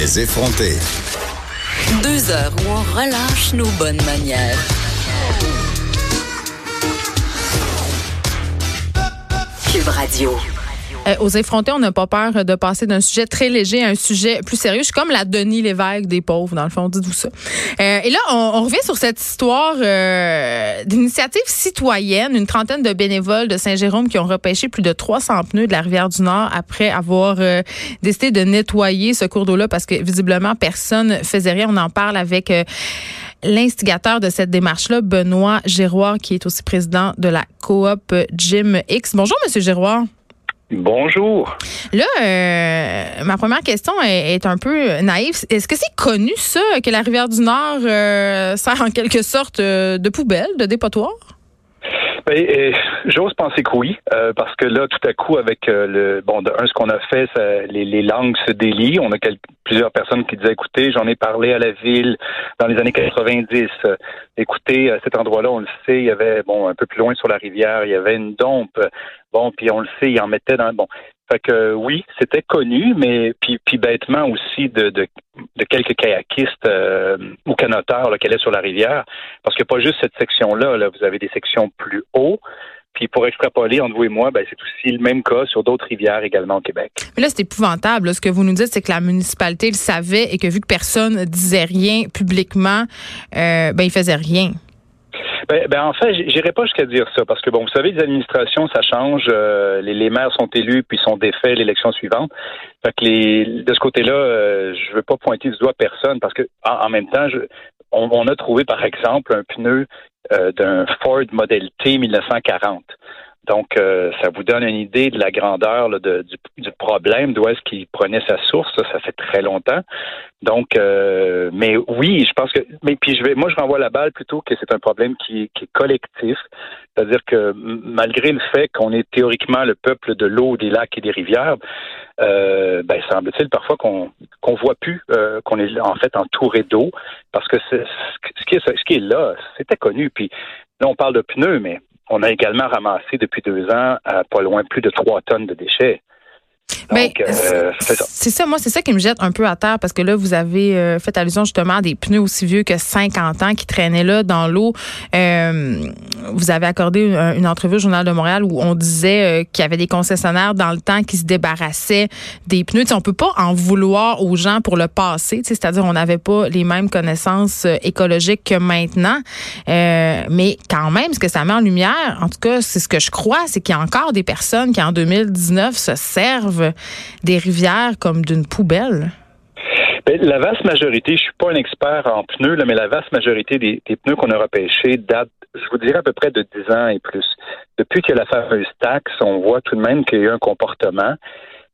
Les effronter. Deux heures où on relâche nos bonnes manières. Cube Radio. Euh, aux effrontés, on n'a pas peur de passer d'un sujet très léger à un sujet plus sérieux. Je suis comme la Denis Lévesque des pauvres, dans le fond, dites-vous ça. Euh, et là, on, on, revient sur cette histoire euh, d'initiative citoyenne, une trentaine de bénévoles de Saint-Jérôme qui ont repêché plus de 300 pneus de la rivière du Nord après avoir euh, décidé de nettoyer ce cours d'eau-là parce que visiblement personne faisait rien. On en parle avec l'instigateur de cette démarche-là, Benoît Giroir, qui est aussi président de la coop Jim X. Bonjour, Monsieur Giroir. Bonjour. Là, euh, ma première question est, un peu naïve. Est-ce que c'est connu ça que la rivière du Nord euh, sert en quelque sorte euh, de poubelle, de dépotoir? Ben, euh, j'ose penser que oui, euh, parce que là, tout à coup, avec euh, le bon, de un, ce qu'on a fait, ça, les, les, langues se délient. On a quelques, plusieurs personnes qui disaient, écoutez, j'en ai parlé à la ville dans les années 90. écoutez, à cet endroit-là, on le sait, il y avait, bon, un peu plus loin sur la rivière, il y avait une dompe. Bon, puis on le sait, il en mettait dans, bon, fait que oui, c'était connu, mais puis, puis bêtement aussi de, de, de quelques kayakistes euh, ou canoteurs qui allaient sur la rivière. Parce que pas juste cette section-là, là, vous avez des sections plus haut. Puis pour extrapoler entre vous et moi, ben, c'est aussi le même cas sur d'autres rivières également au Québec. Mais là, c'est épouvantable. Ce que vous nous dites, c'est que la municipalité le savait et que vu que personne ne disait rien publiquement, euh, ben, il faisait rien. Ben, ben, en fait, j'irai pas jusqu'à dire ça parce que bon, vous savez, les administrations, ça change. Euh, les, les, maires sont élus puis sont défaits l'élection suivante. Fait que les, de ce côté-là, euh, je veux pas pointer du doigt personne parce que en, même temps, je, on, on, a trouvé par exemple un pneu euh, d'un Ford Model T 1940. Donc, euh, ça vous donne une idée de la grandeur du, problème, d'où est-ce qu'il prenait sa source. Ça, ça fait très longtemps. Donc, euh, mais oui, je pense que. Mais puis, je vais, moi, je renvoie la balle plutôt que c'est un problème qui, est collectif. C'est-à-dire que malgré le fait qu'on est théoriquement le peuple de l'eau, des lacs et des rivières, euh, ben, semble-t-il parfois qu'on qu'on voit plus qu'on est en fait entouré d'eau parce que ce qui est là, c'était connu. Puis là, on parle de pneus, mais on a également ramassé depuis deux ans à pas loin plus de trois tonnes de déchets. Mais euh, c'est ça. moi, c'est ça qui me jette un peu à terre parce que là, vous avez euh, fait allusion justement à des pneus aussi vieux que 50 ans qui traînaient là dans l'eau. Euh, vous avez accordé une, une, entrevue au Journal de Montréal où on disait qu'il y avait des concessionnaires dans le temps qui se débarrassaient des pneus. T'sais, on peut pas en vouloir aux gens pour le passé, c'est-à-dire on n'avait pas les mêmes connaissances écologiques que maintenant. mais quand même, ce que ça met en lumière, en tout cas, c'est ce que je crois, c'est qu'il y a encore des personnes qui en 2019 se servent des rivières comme d'une poubelle? Ben, la vaste majorité, je suis pas un expert en pneus, là, mais la vaste majorité des, pneus qu'on a repêchés datent, je vous dirais, à peu près de 10 ans et plus. Depuis qu'il y a la fameuse taxe, on voit tout de même qu'il y a eu un comportement.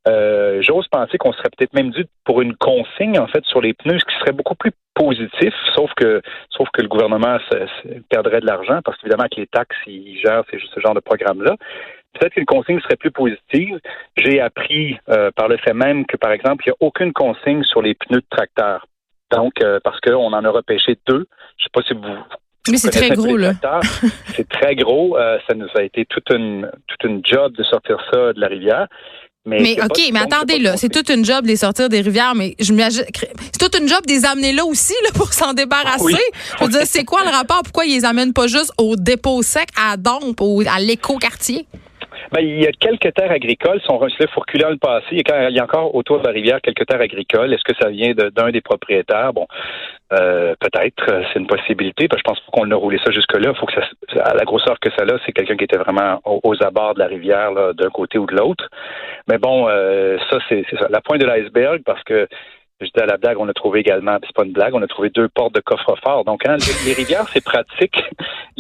Euh, J'ose penser qu'on serait peut-être même dû pour une consigne en fait sur les pneus, ce qui serait beaucoup plus positif, sauf que sauf que le gouvernement perdrait de l'argent parce qu'évidemment que les taxes ils gèrent ce genre de programme là peut-être qu'une consigne serait plus positive. J'ai appris euh, par le fait même que, par exemple, il n'y a aucune consigne sur les pneus de tracteur. Donc, euh, parce qu'on en a repêché deux. Je ne sais pas si vous. Mais c'est très gros, là. c'est très gros. Euh, ça nous a été toute une, toute une job de sortir ça de la rivière. Mais, mais OK, mais attendez, là, c'est toute une job de les sortir des rivières, mais je c'est toute une job de les amener là aussi, là, pour s'en débarrasser. Oui. Je veux dire, c'est quoi le rapport? Pourquoi ils les amènent pas juste au dépôt sec, à Dompe, au, à l'éco-quartier? Ben, il y a quelques terres agricoles, sont faut reculer dans le passé. Il y, a, encore autour de la rivière quelques terres agricoles. Est-ce que ça vient d'un des propriétaires? Bon, euh, peut-être, c'est une possibilité. Parce je pense qu'on a roulé ça jusque-là. Il faut que ça, à la grosseur que ça a, c'est quelqu'un qui était vraiment aux, abords de la rivière, d'un côté ou de l'autre. Mais bon, euh, ça, c'est. La pointe de l'iceberg, parce que je dis à la blague, on a trouvé également, c'est pas une blague, on a trouvé deux portes de coffre-fort. Donc, hein, les, rivières, c'est pratique.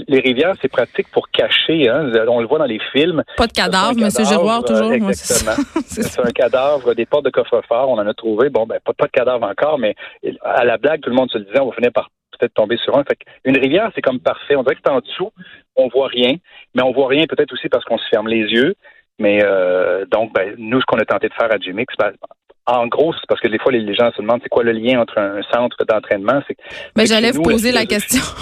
Les rivières, c'est pratique pour cacher. Hein, on le voit dans les films. Pas de cadavre, Monsieur Giroir, toujours. exactement. c'est un cadavre, des portes de coffre-fort. On en a trouvé. Bon, ben, pas, pas de cadavre encore, mais à la blague, tout le monde se le disait, on va finir par peut-être tomber sur un. Fait une rivière, c'est comme parfait. On dirait que c'est en dessous, on voit rien, mais on voit rien peut-être aussi parce qu'on se ferme les yeux. Mais euh, donc, ben, nous, ce qu'on a tenté de faire à Jimix, ben, en gros, c'est parce que des fois, les gens se demandent c'est quoi le lien entre un centre d'entraînement? Mais j'allais vous poser la question.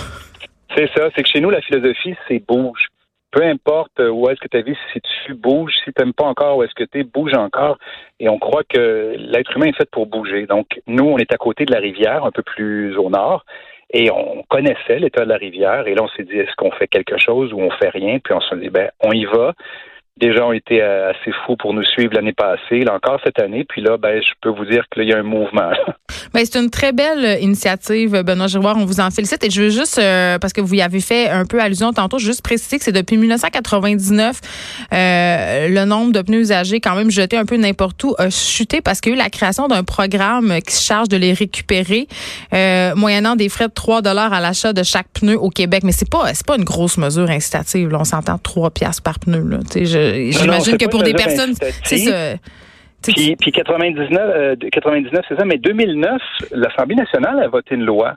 C'est ça, c'est que chez nous, la philosophie, c'est bouge. peu importe où est-ce que ta vie se situe, bouge. Si tu n'aimes pas encore où est-ce que tu es, bouge encore. Et on croit que l'être humain est fait pour bouger. Donc, nous, on est à côté de la rivière, un peu plus au nord. Et on connaissait l'état de la rivière. Et là, on s'est dit, est-ce qu'on fait quelque chose ou on fait rien? Puis on s'est dit, ben, on y va. Des gens ont été euh, assez fous pour nous suivre l'année passée, là encore cette année. Puis là, ben, je peux vous dire qu'il y a un mouvement. Ben, c'est une très belle initiative, Benoît Giroir. On vous en félicite. Et je veux juste, euh, parce que vous y avez fait un peu allusion tantôt, juste préciser que c'est depuis 1999, euh, le nombre de pneus usagés, quand même jetés un peu n'importe où, a chuté parce qu'il y a eu la création d'un programme qui se charge de les récupérer, euh, moyennant des frais de 3 dollars à l'achat de chaque pneu au Québec. Mais c'est pas, c'est pas une grosse mesure incitative. Là. On s'entend 3 piastres par pneu. Là. J'imagine que pour des personnes, c'est ça. Puis, puis 99, 99 euh, c'est ça, mais 2009, l'Assemblée nationale a voté une loi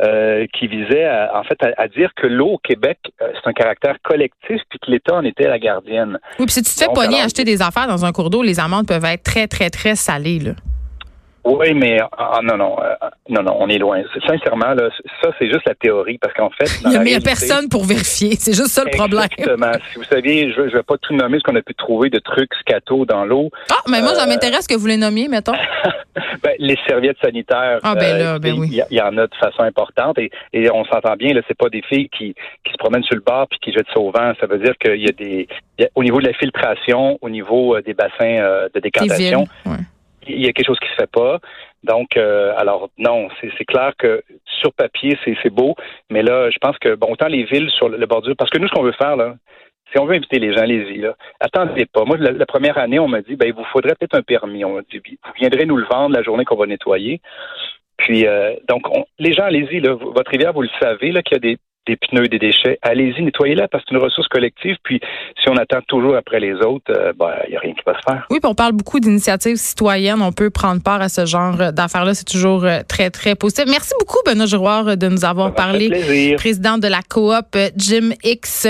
euh, qui visait à, en fait à, dire que l'eau au Québec, euh, c'est un caractère collectif, puis que l'État en était la gardienne. Oui, puis si tu te fais pogner acheter des affaires dans un cours d'eau, les amendes peuvent être très, très, très salées. Là. Oui, mais ah, non, non, euh, non, non, on est loin. Sincèrement, là, ça, c'est juste la théorie, parce qu'en fait... il n'y a, personne pour vérifier, c'est juste ça le problème. Exactement. Si vous saviez, je ne vais pas tout nommer ce qu'on a pu trouver de trucs scato dans l'eau. Ah, mais moi, ça euh, m'intéresse que vous les nommiez, mettons. ben, les serviettes sanitaires, ah, ben là, ben oui. il y, en a de façon importante, et, et on s'entend bien, là, c'est pas des filles qui, qui se promènent sur le bord puis qui jettent ça au vent. Ça veut dire qu'il y a des... au niveau de la filtration, au niveau euh, des bassins de décantation il y a quelque chose qui se fait pas. Donc, euh, alors non, c'est clair que sur papier, c'est beau, mais là, je pense que, bon, autant les villes sur le, bordure, parce que nous, ce qu'on veut faire, là, si on veut inviter les gens, allez-y, là. Attendez pas. Moi, la, première année, on m'a dit, ben, il vous faudrait peut-être un permis. On m'a dit, vous viendrez nous le vendre la journée qu'on va nettoyer. Puis, euh, donc, les gens, allez-y, votre rivière, vous le savez, là, qu'il y a des des pneus, des déchets, allez-y, nettoyez-la parce que c'est une ressource collective. Puis si on attend toujours après les autres, il euh, ben, n'y a rien qui va se faire. Oui, puis on parle beaucoup d'initiatives citoyennes. On peut prendre part à ce genre d'affaires-là. C'est toujours euh, très, très positif. Merci beaucoup, Benoît Giroir, de nous avoir parlé. Président de la coop Jim X.